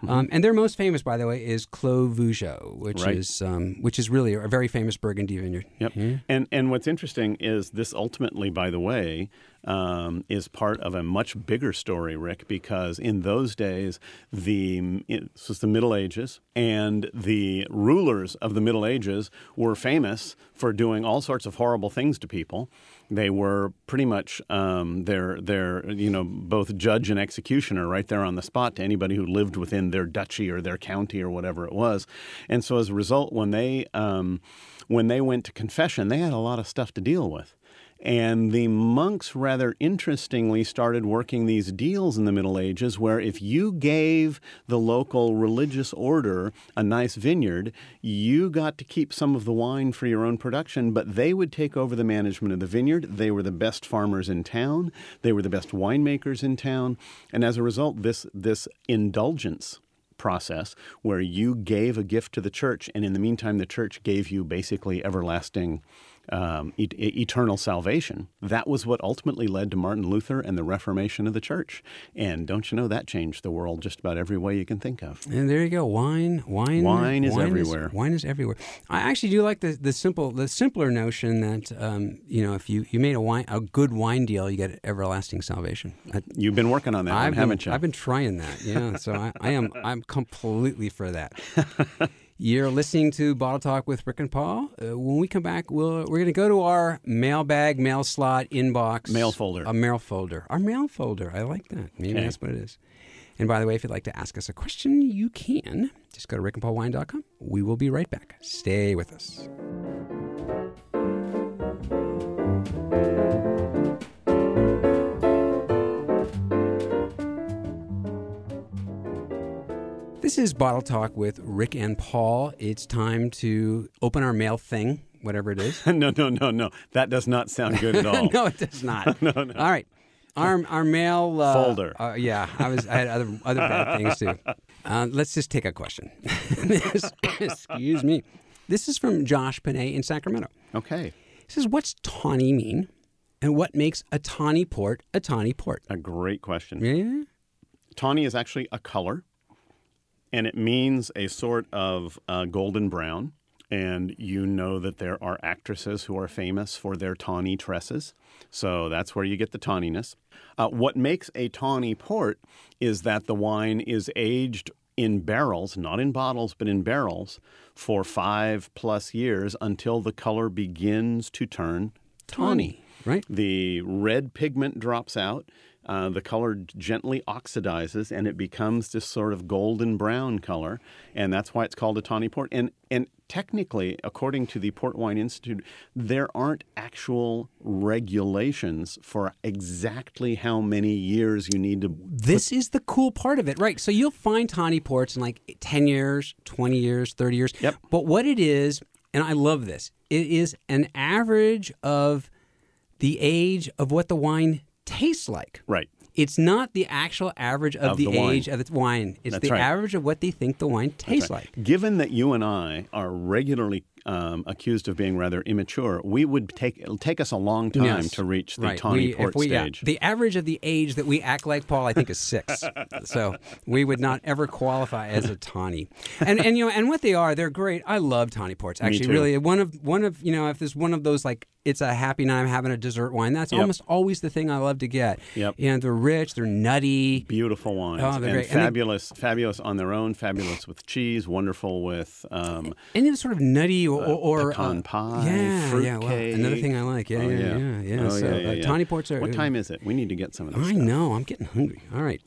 clos, um, and their most famous, by the way, is Clos Vougeot, which Right. is um, which is really a very famous Burgundy vineyard. Yep. And and what's interesting is this ultimately, by the way, um, is part of a much bigger story, Rick, because in those days, the it, this was the Middle Ages, and the rulers of the Middle Ages were famous for doing all sorts of horrible things to people. They were pretty much um, their their you know both judge and executioner right there on the spot to anybody who lived within their duchy or their county or whatever it was. And so as a result, when they um, when they went to confession, they had a lot of stuff to deal with. And the monks, rather interestingly, started working these deals in the Middle Ages where if you gave the local religious order a nice vineyard, you got to keep some of the wine for your own production, but they would take over the management of the vineyard. They were the best farmers in town, they were the best winemakers in town. And as a result, this, this indulgence process where you gave a gift to the church, and in the meantime, the church gave you basically everlasting, um, e- eternal salvation. That was what ultimately led to Martin Luther and the Reformation of the church. And don't you know that changed the world just about every way you can think of? And there you go, wine, wine, Wine is everywhere. wine is everywhere. I actually do like the, the simple, the simpler notion that um, you know if you, you made a wine a good wine deal, you get everlasting salvation. I, You've been working on that one, I've been, haven't you? I've been trying that. Yeah, so I, I am I'm completely for that. You're listening to Bottle Talk with Rick and Paul. Uh, when we come back, we'll, we're going to go to our mailbag, mail slot, inbox, Mail folder. a mail folder, our mail folder. I like that. Maybe Okay. that's what it is. And by the way, if you'd like to ask us a question, you can. Just go to rickandpaulwine.com. We will be right back. Stay with us. This is Bottle Talk with Rick and Paul. It's time to open our mail thing, whatever it is. no, no, no, no. That does not sound good at all. no, it does not. no, no. All right. Our, our mail uh, Folder. Uh, yeah, I was. I had other other bad things too. Uh, let's just take a question. Excuse me. This is from Josh Panay in Sacramento. Okay. He says, What's tawny mean? And what makes a tawny port a tawny port? A great question. Yeah. Tawny is actually a color, and it means a sort of uh, golden brown. And you know that there are actresses who are famous for their tawny tresses. So that's where you get the tawniness. Uh, what makes a tawny port is that the wine is aged in barrels, not in bottles, but in barrels, for five plus years until the color begins to turn tawny. Right. The red pigment drops out. Uh, the color gently oxidizes and it becomes this sort of golden brown color, and that's why it's called a tawny port. And and technically, according to the Port Wine Institute, there aren't actual regulations for exactly how many years you need to. This is the cool part of it, right? So you'll find tawny ports in like 10 years, 20 years, 30 years. Yep. But what it is, and I love this, it is an average of the age of what the wine tastes like. Right. It's not the actual average of, Of the, the age of the wine. It's That's the right. average of what they think the wine tastes like. Given that you and I are regularly um, accused of being rather immature, we would take it'll take us a long time Yes. to reach the Right. tawny We- port we- yeah, stage. the average of the age that we act like Paul, I think, is six. so we would not ever qualify as a tawny. And and you know, and what they are, they're great. I love tawny ports. Actually, really, one of one of you know, if there's one of those like it's a happy night, I'm having a dessert wine. That's Yep. almost always the thing I love to get. Yep. And they're rich, they're nutty. Beautiful wines Oh, they're and great. And they- fabulous, fabulous on their own. Fabulous with cheese, wonderful with um, Any sort of nutty or, or, or pecan uh, pie, yeah, fruit yeah. Well, another thing I like. Yeah, Oh, yeah, yeah, yeah. Oh, so yeah, uh, yeah, yeah. tawny ports are. What time is it? We need to get some of this. I stuff. know. I'm getting hungry. All right.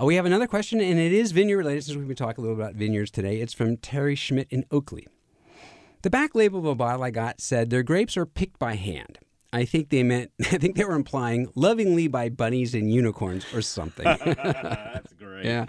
Uh, we have another question, and it is vineyard related since we've been talking a little about vineyards today. It's from Terry Schmidt in Oakley. The back label of a bottle I got said their grapes are picked by hand. I think they meant, I think they were implying lovingly by bunnies and unicorns or something. That's great. yeah.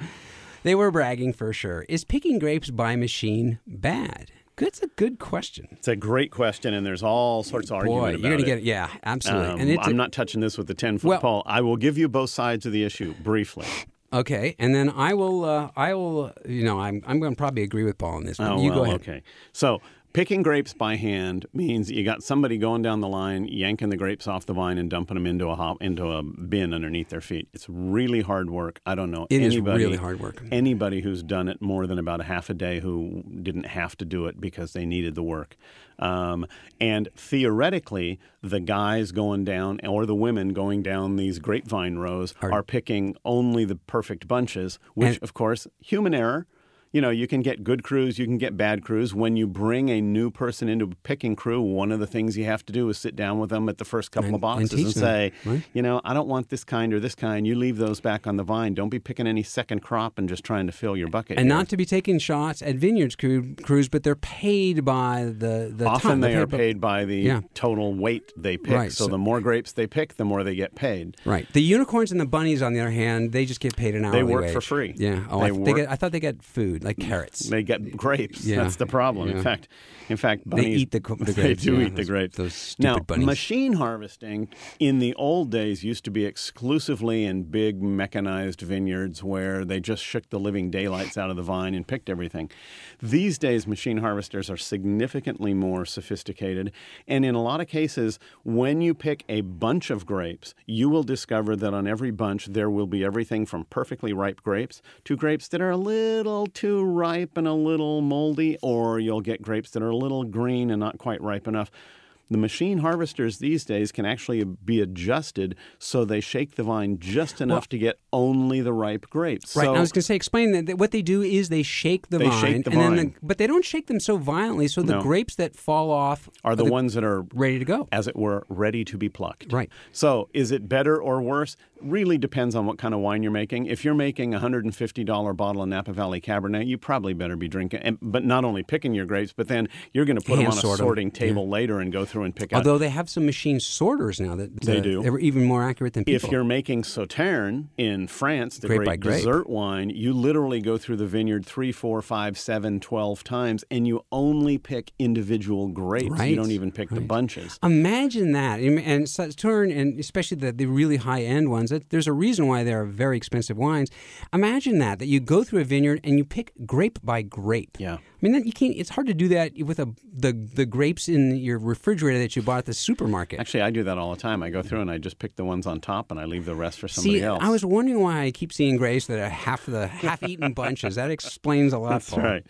They were bragging for sure. Is picking grapes by machine bad? That's a good question. It's a great question, and there's all sorts of argument Boy, about you're going to it. get it. Yeah, absolutely. Um, and it's a- I'm not touching this with the 10 foot Well- pole. I will give you both sides of the issue briefly. okay. And then I will, uh, I will, you know, I'm, I'm going to probably agree with Paul on this. But Oh, you well, go ahead. okay. So picking grapes by hand means you got somebody going down the line, yanking the grapes off the vine and dumping them into a hop, into a bin underneath their feet. It's really hard work. I don't know It is anybody, really hard work. Anybody who's done it more than about a half a day who didn't have to do it because they needed the work. Um, and theoretically, the guys going down or the women going down these grapevine rows are, picking only the perfect bunches, which, And- of course, human error. You know, you can get good crews, you can get bad crews. When you bring a new person into a picking crew, one of the things you have to do is sit down with them at the first couple And- of boxes and and, them, say, right? you know, I don't want this kind or this kind. You leave those back on the vine. Don't be picking any second crop and just trying to fill your bucket. and here. not to be taking shots at vineyards crew, crews, but they're paid by the the Often ton. they They're are by- paid by the Yeah. total weight they pick. Right, So, so- the more grapes they pick, the more they get paid. Right. The unicorns and the bunnies, on the other hand, they just get paid an hourly They work wage. for free. Yeah. Oh, They I, get, I thought they got food like carrots. They get grapes. Yeah, That's the problem. yeah. In fact, in fact, They eat the the they grapes, do yeah, eat the those- grapes. those stupid now, bunnies. machine harvesting in the old days used to be exclusively in big mechanized vineyards where they just shook the living daylights out of the vine and picked everything. These days, machine harvesters are significantly more sophisticated, and in a lot of cases, when you pick a bunch of grapes, you will discover that on every bunch there will be everything from perfectly ripe grapes to grapes that are a little too ripe and a little moldy, or you'll get grapes that are a little green and not quite ripe enough. The machine harvesters these days can actually be adjusted so they shake the vine just enough to get only the ripe grapes. Right. So, I was going to say, explain that, that what they do is they shake the They vine, shake the and then vine. the, but they don't shake them so violently, so the No. grapes that fall off are the ones that are ready to go. as it were, ready to be plucked. Right. So, is it better or worse? Really depends on what kind of wine you're making. If you're making a $150 bottle of Napa Valley Cabernet, you probably better be drinking, and, but not only picking your grapes, but then you're going to put them on a sorting table later and go through through and pick out. Although they have some machine sorters now that They do. They're even more accurate than people. If you're making Sauterne in France, the Grape great dessert wine, you literally go through the vineyard three, four, five, seven, twelve times, and you only pick individual grapes. Right, You don't even pick the bunches. Imagine that, and, Sauterne, and especially the, the really high end ones. That, there's a reason why they're very expensive wines. Imagine that that you go through a vineyard and you pick grape by grape. Yeah. I mean, that you can't. It's hard to do that with a the the grapes in your refrigerator that you bought at the supermarket. Actually, I do that all the time. I go through and I just pick the ones on top, and I leave the rest for somebody See, else. I was wondering why I keep seeing grapes that are half the half-eaten bunches. That explains a lot. That's Paul. right.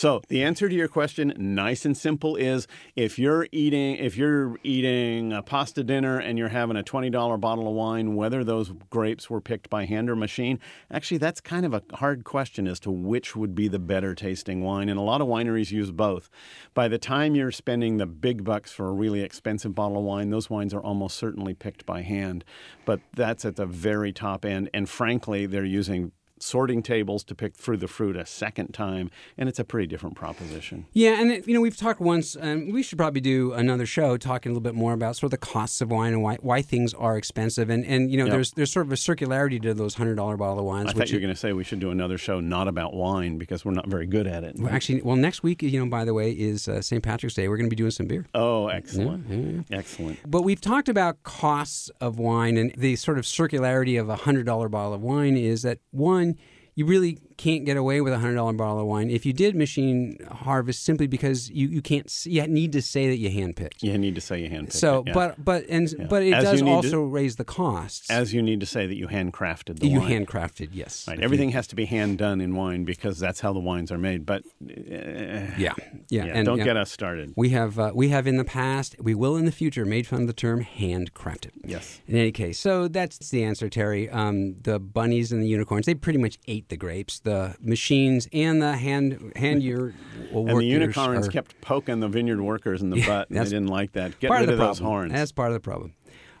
So the answer to your question, nice and simple, is if you're eating if you're eating a pasta dinner and you're having a twenty dollar bottle of wine, whether those grapes were picked by hand or machine, actually that's kind of a hard question as to which would be the better tasting wine. And a lot of wineries use both. By the time you're spending the big bucks for a really expensive bottle of wine, those wines are almost certainly picked by hand. But that's at the very top end. And frankly, they're using sorting tables to pick through the fruit a second time, and it's a pretty different proposition. Yeah, and you know we've talked once, and we should probably do another show talking a little bit more about sort of the costs of wine and why, why things are expensive, and and you know Yep. there's there's sort of a circularity to those hundred dollar bottle of wines. I thought you were going to say we should do another show not about wine because we're not very good at it. well, actually, well, next week, you know, by the way, is uh, St. Patrick's Day. We're going to be doing some beer. Oh, excellent. Excellent. But we've talked about costs of wine and the sort of circularity of a hundred dollar bottle of wine is that one, you really can't get away with a hundred dollar bottle of wine if you did machine harvest simply because you, you can't you need to say that you handpicked. You need to say you handpicked So, it, yeah. but but and but it As does need to- also raise the costs. as you need to say that you handcrafted the wine. you wine. handcrafted, yes. Right. Everything has to be hand done in wine because that's how the wines are made. But uh, Yeah, yeah. yeah, and don't yeah, get us started. We have uh, we have in the past, we will in the future, made fun of the term handcrafted. Yes. In any case, so that's the answer, Terry. Um, the bunnies and the unicorns, they pretty much ate the grapes. The machines and the hand hand your And the unicorns kept poking the vineyard workers in the butt. and They didn't like that. Get part rid of of, the those horns. That's part of the problem.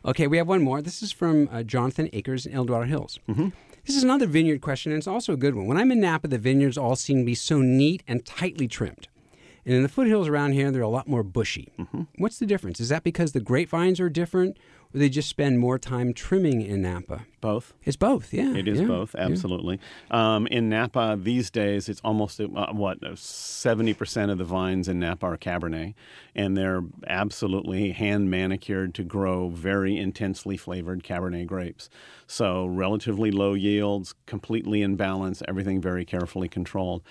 Okay, we have one more. This is from uh, Jonathan Akers in El Dorado Hills. Mm-hmm. This is another vineyard question, and it's also a good one. When I'm in Napa, the vineyards all seem to be so neat and tightly trimmed. And in the foothills around here, they're a lot more bushy. Mm-hmm. What's the difference? Is that because the grapevines are different, or they just spend more time trimming in Napa? Both. It's both, yeah. It is yeah, both, yeah. absolutely. Um, in Napa these days, it's almost uh, what seventy percent of the vines in Napa are Cabernet, and they're absolutely hand manicured to grow very intensely flavored Cabernet grapes. So relatively low yields, completely in balance, everything very carefully controlled.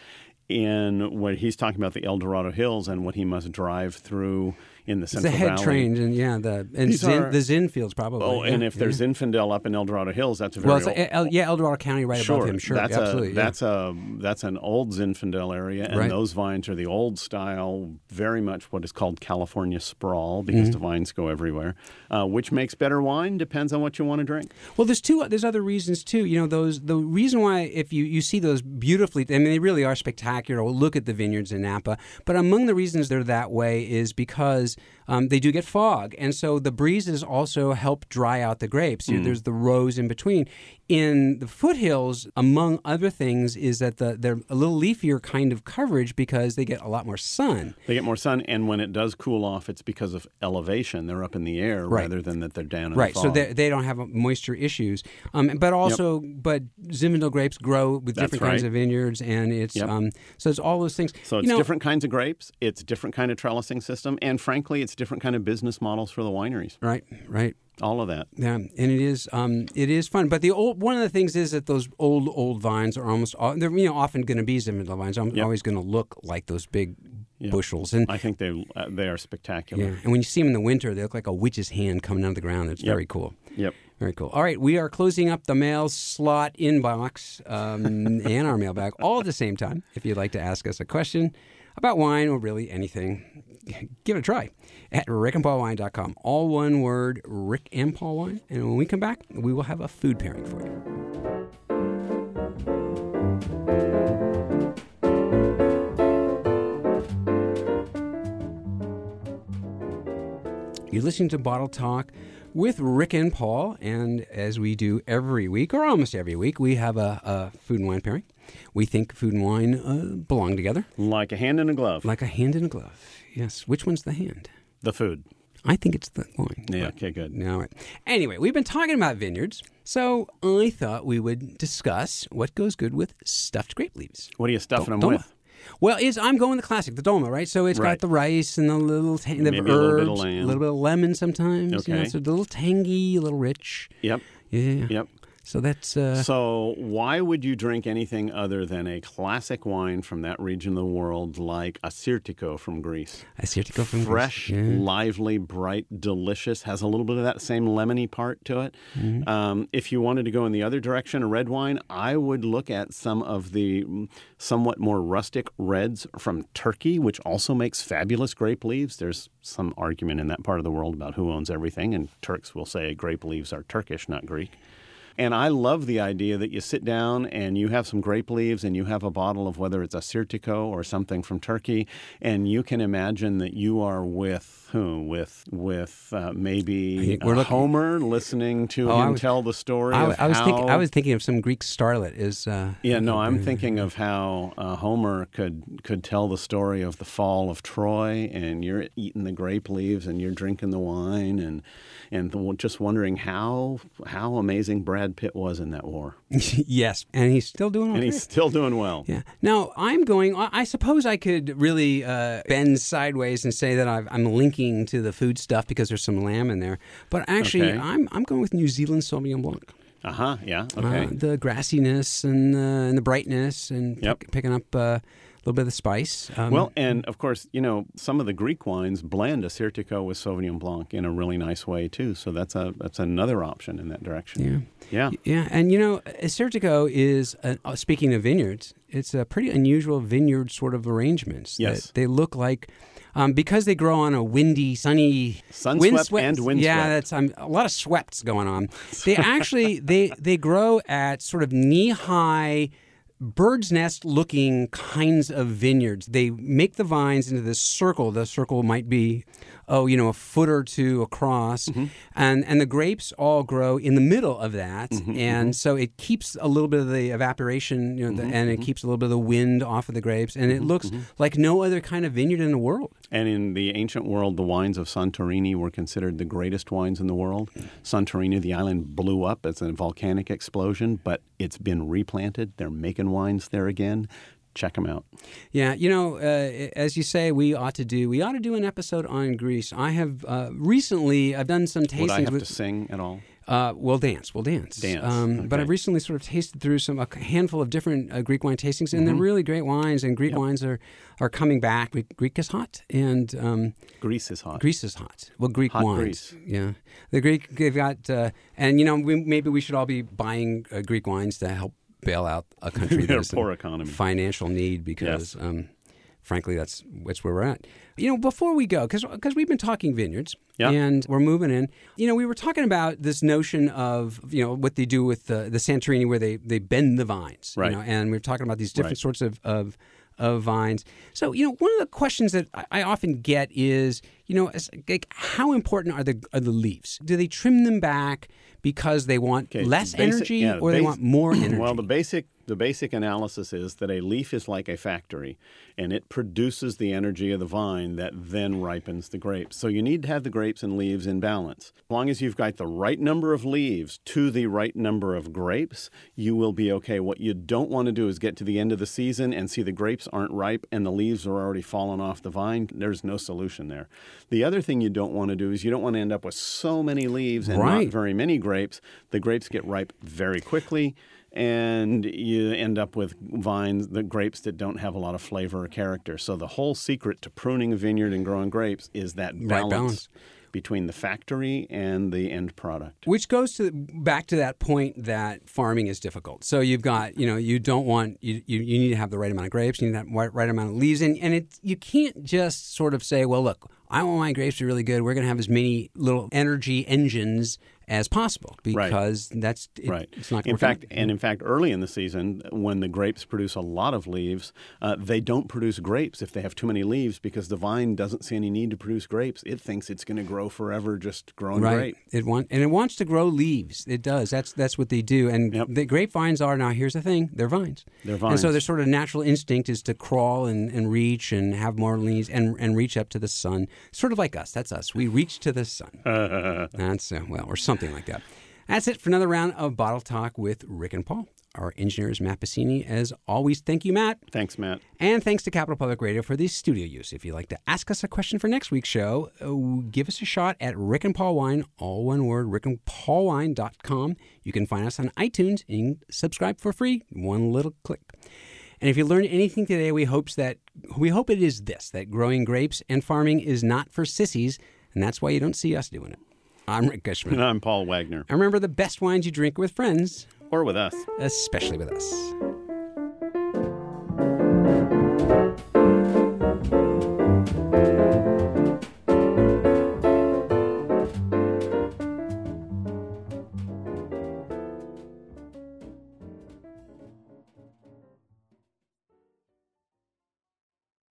In what he's talking about the El Dorado Hills and what he must drive through in the Central the head Valley. trained, and yeah, the and Zin, are- the Zin fields probably. Oh, and yeah, if there's yeah. Zinfandel up in El Dorado Hills, that's a very well, old- El, yeah, El Dorado County right sure, above him. Sure, that's absolutely. a that's a that's an old Zinfandel area, and Right. those vines are the old style, very much what is called California sprawl because Mm-hmm. the vines go everywhere. Uh, which makes better wine depends on what you want to drink. Well, there's two. There's other reasons too. You know, those the reason why if you you see those beautifully, I mean, they really are spectacular. Look at the vineyards in Napa. But among the reasons they're that way is because um, they do get fog, and so the breezes also help dry out the grapes. You- There's the rows in between. In the foothills, among other things, is that the they're a little leafier kind of coverage because they get a lot more sun. They get more sun, and when it does cool off, it's because of elevation. They're up in the air Right. rather than that they're down in Right, the so they, they don't have moisture issues, um, but also, but Zinfandel grapes grow with That's different kinds of vineyards, and it's Yep. um, so it's all those things. So You it's know, different kinds of grapes. It's different kind of trellising system, and frankly, it's different kind of business models for the wineries. Right, right. All of that. Yeah, and it is um, it is fun. But the old one of the things is that those old old vines are almost all, they're you know often going to be Zinfandel vines. I'm Yep. always going to look like those big Yep. bushels, and I think they uh, they are spectacular. yeah, and when you see them in the winter, they look like a witch's hand coming out of the ground. It's Yep. very cool. Yep. Very cool. All right, we are closing up the mail slot inbox um, and our mailbag all at the same time. If you'd like to ask us a question about wine or really anything, give it a try at rickandpaulwine.com. All one word, Rick and Paul Wine. And when we come back, we will have a food pairing for you. You're listening to Bottle Talk with Rick and Paul, and as we do every week, or almost every week, we have a, a food and wine pairing. We think food and wine uh, belong together Like a hand in a glove. like a hand in a glove. Yes. Which one's the hand? the food. I think it's the wine. Yeah. Okay. Good. All right. Anyway, we've been talking about vineyards, so I thought we would discuss what goes good with stuffed grape leaves. What are you stuffing them Dolma. with? Well, is I'm going the classic, the dolma, right? So it's got the rice and the little ta- the Maybe a herbs, little bit of lamb. a little bit of lemon sometimes. You know, Okay. so a little tangy, a little rich. Yep. Yeah. Yep. So that's uh, So, why would you drink anything other than a classic wine from that region of the world, like Assyrtiko from Greece? Assyrtiko from Greece. Fresh, Yeah. lively, bright, delicious. Has a little bit of that same lemony part to it. Mm-hmm. Um, if you wanted to go in the other direction, a red wine, I would look at some of the somewhat more rustic reds from Turkey, which also makes fabulous grape leaves. There's some argument in that part of the world about who owns everything, and Turks will say grape leaves are Turkish, not Greek. And I love the idea that you sit down and you have some grape leaves and you have a bottle of whether it's Assyrtiko or something from Turkey, and you can imagine that you are with who? With with uh, maybe we're looking- Homer listening to Oh, him was- tell the story. I, I was how, thinking. I was thinking of some Greek starlet. Is uh, yeah, no, I'm thinking of how uh, Homer could could tell the story of the fall of Troy, and you're eating the grape leaves and you're drinking the wine, and and th- just wondering how how amazing Brad Pitt was in that war, yes, and he's still doing. and he's still doing well. Yeah. Now I'm going. I I suppose I could really uh, bend sideways and say that I've, I'm linking to the food stuff because there's some lamb in there. But actually, Okay. I'm I'm going with New Zealand Sauvignon Blanc. Uh huh. Yeah. Uh, Okay. the grassiness and uh, and the brightness and Yep. pick- picking up uh, a little bit of the spice. Um, well, and of course, you know, some of the Greek wines blend a Assyrtiko with Sauvignon Blanc in a really nice way too. So that's a that's another option in that direction. yeah. Yeah. Yeah, and you know, Assyrtiko is uh, uh, speaking of vineyards. It's a pretty unusual vineyard sort of arrangements. Yes. they look like um, because they grow on a windy, sunny, Sunswept windswept- and windswept. Yeah, that's um, a lot of sweats going on. They actually they they grow at sort of knee high. Bird's nest looking kinds of vineyards. They make the vines into this circle. The circle might be, oh, you know, a foot or two across. Mm-hmm. And, and the grapes all grow in the middle of that. Mm-hmm, and so it keeps a little bit of the evaporation, you know, Mm-hmm, the, and it keeps a little bit of the wind off of the grapes. And it looks like no other kind of vineyard in the world. And in the ancient world, the wines of Santorini were considered the greatest wines in the world. Santorini, the island, blew up as a volcanic explosion, but it's been replanted. They're making wines there again. Check them out. Yeah, you know, uh, as you say, we ought to do. We ought to do an episode on Greece. I have uh, recently. I've done some tastings Would I have with. to sing at all? Uh, we'll dance. We'll dance. Dance, Um, But. I've recently sort of tasted through some a handful of different uh, Greek wine tastings, and they're Mm-hmm. really great wines. And Greek wines are are coming back. Greek, Greek is hot, and um, Greece is hot. Greece is hot. Well, Greek Hot wines. Greece. Yeah, the Greek they've got, uh, and you know, we, maybe we should all be buying uh, Greek wines to help bail out a country that's poor in economy. financial need because. Um, Frankly, that's that's where we're at. You know, before we go, because we've been talking vineyards, Yeah. and we're moving in. You know, we were talking about this notion of you know what they do with the the Santorini, where they they bend the vines, Right. You know, and we are talking about these different Right. sorts of, of of vines. So, you know, one of the questions that I, often get is, you know, like how important are the are the leaves? Do they trim them back because they want Okay, less basic- energy, yeah, or they want more energy? Well, the basic the basic analysis is that a leaf is like a factory, and it produces the energy of the vine that then ripens the grapes. So you need to have the grapes and leaves in balance. As long as you've got the right number of leaves to the right number of grapes, you will be okay. What you don't want to do is get to the end of the season and see the grapes aren't ripe and the leaves are already fallen off the vine. There's no solution there. The other thing you don't want to do is you don't want to end up with so many leaves and Right. not very many grapes. The grapes get ripe very quickly, and you end up with vines, the grapes that don't have a lot of flavor or character. So the whole secret to pruning a vineyard and growing grapes is that balance, balance. between the factory and the end product. Which goes to back to that point that farming is difficult. So you've got, you know, you don't want you, you, you need to have the right amount of grapes, you need that right, right amount of leaves, and and it you can't just sort of say, well, look, I want my grapes to be really good. We're going to have as many little energy engines as possible because that's it, Right. It's not in fact, out. and in fact, early in the season, when the grapes produce a lot of leaves, uh, they don't produce grapes if they have too many leaves because the vine doesn't see any need to produce grapes. It thinks it's going to grow forever, just growing Right. grape. It want and it wants to grow leaves. It does. That's that's what they do. And Yep. the grapevines are now. Here's the thing: they're vines. They're vines. And so their sort of natural instinct is to crawl and, and reach and have more leaves and and reach up to the sun. Sort of like us. That's us. We reach to the sun. That's uh, well, or something like that. That's it for another round of Bottle Talk with Rick and Paul. Our engineer is Matt Bassini. As always, thank you, Matt. Thanks, Matt. And thanks to Capital Public Radio for the studio use. If you'd like to ask us a question for next week's show, uh, give us a shot at Rick and Paul Wine, all one word, rickandpaulwine.com. You can find us on iTunes and subscribe for free, one little click. And if you learned anything today, we hopes that we hope it is this that growing grapes and farming is not for sissies, and that's why you don't see us doing it. I'm Rick Kushman. And I'm Paul Wagner. And remember the best wines you drink with friends, Or with us. especially with us.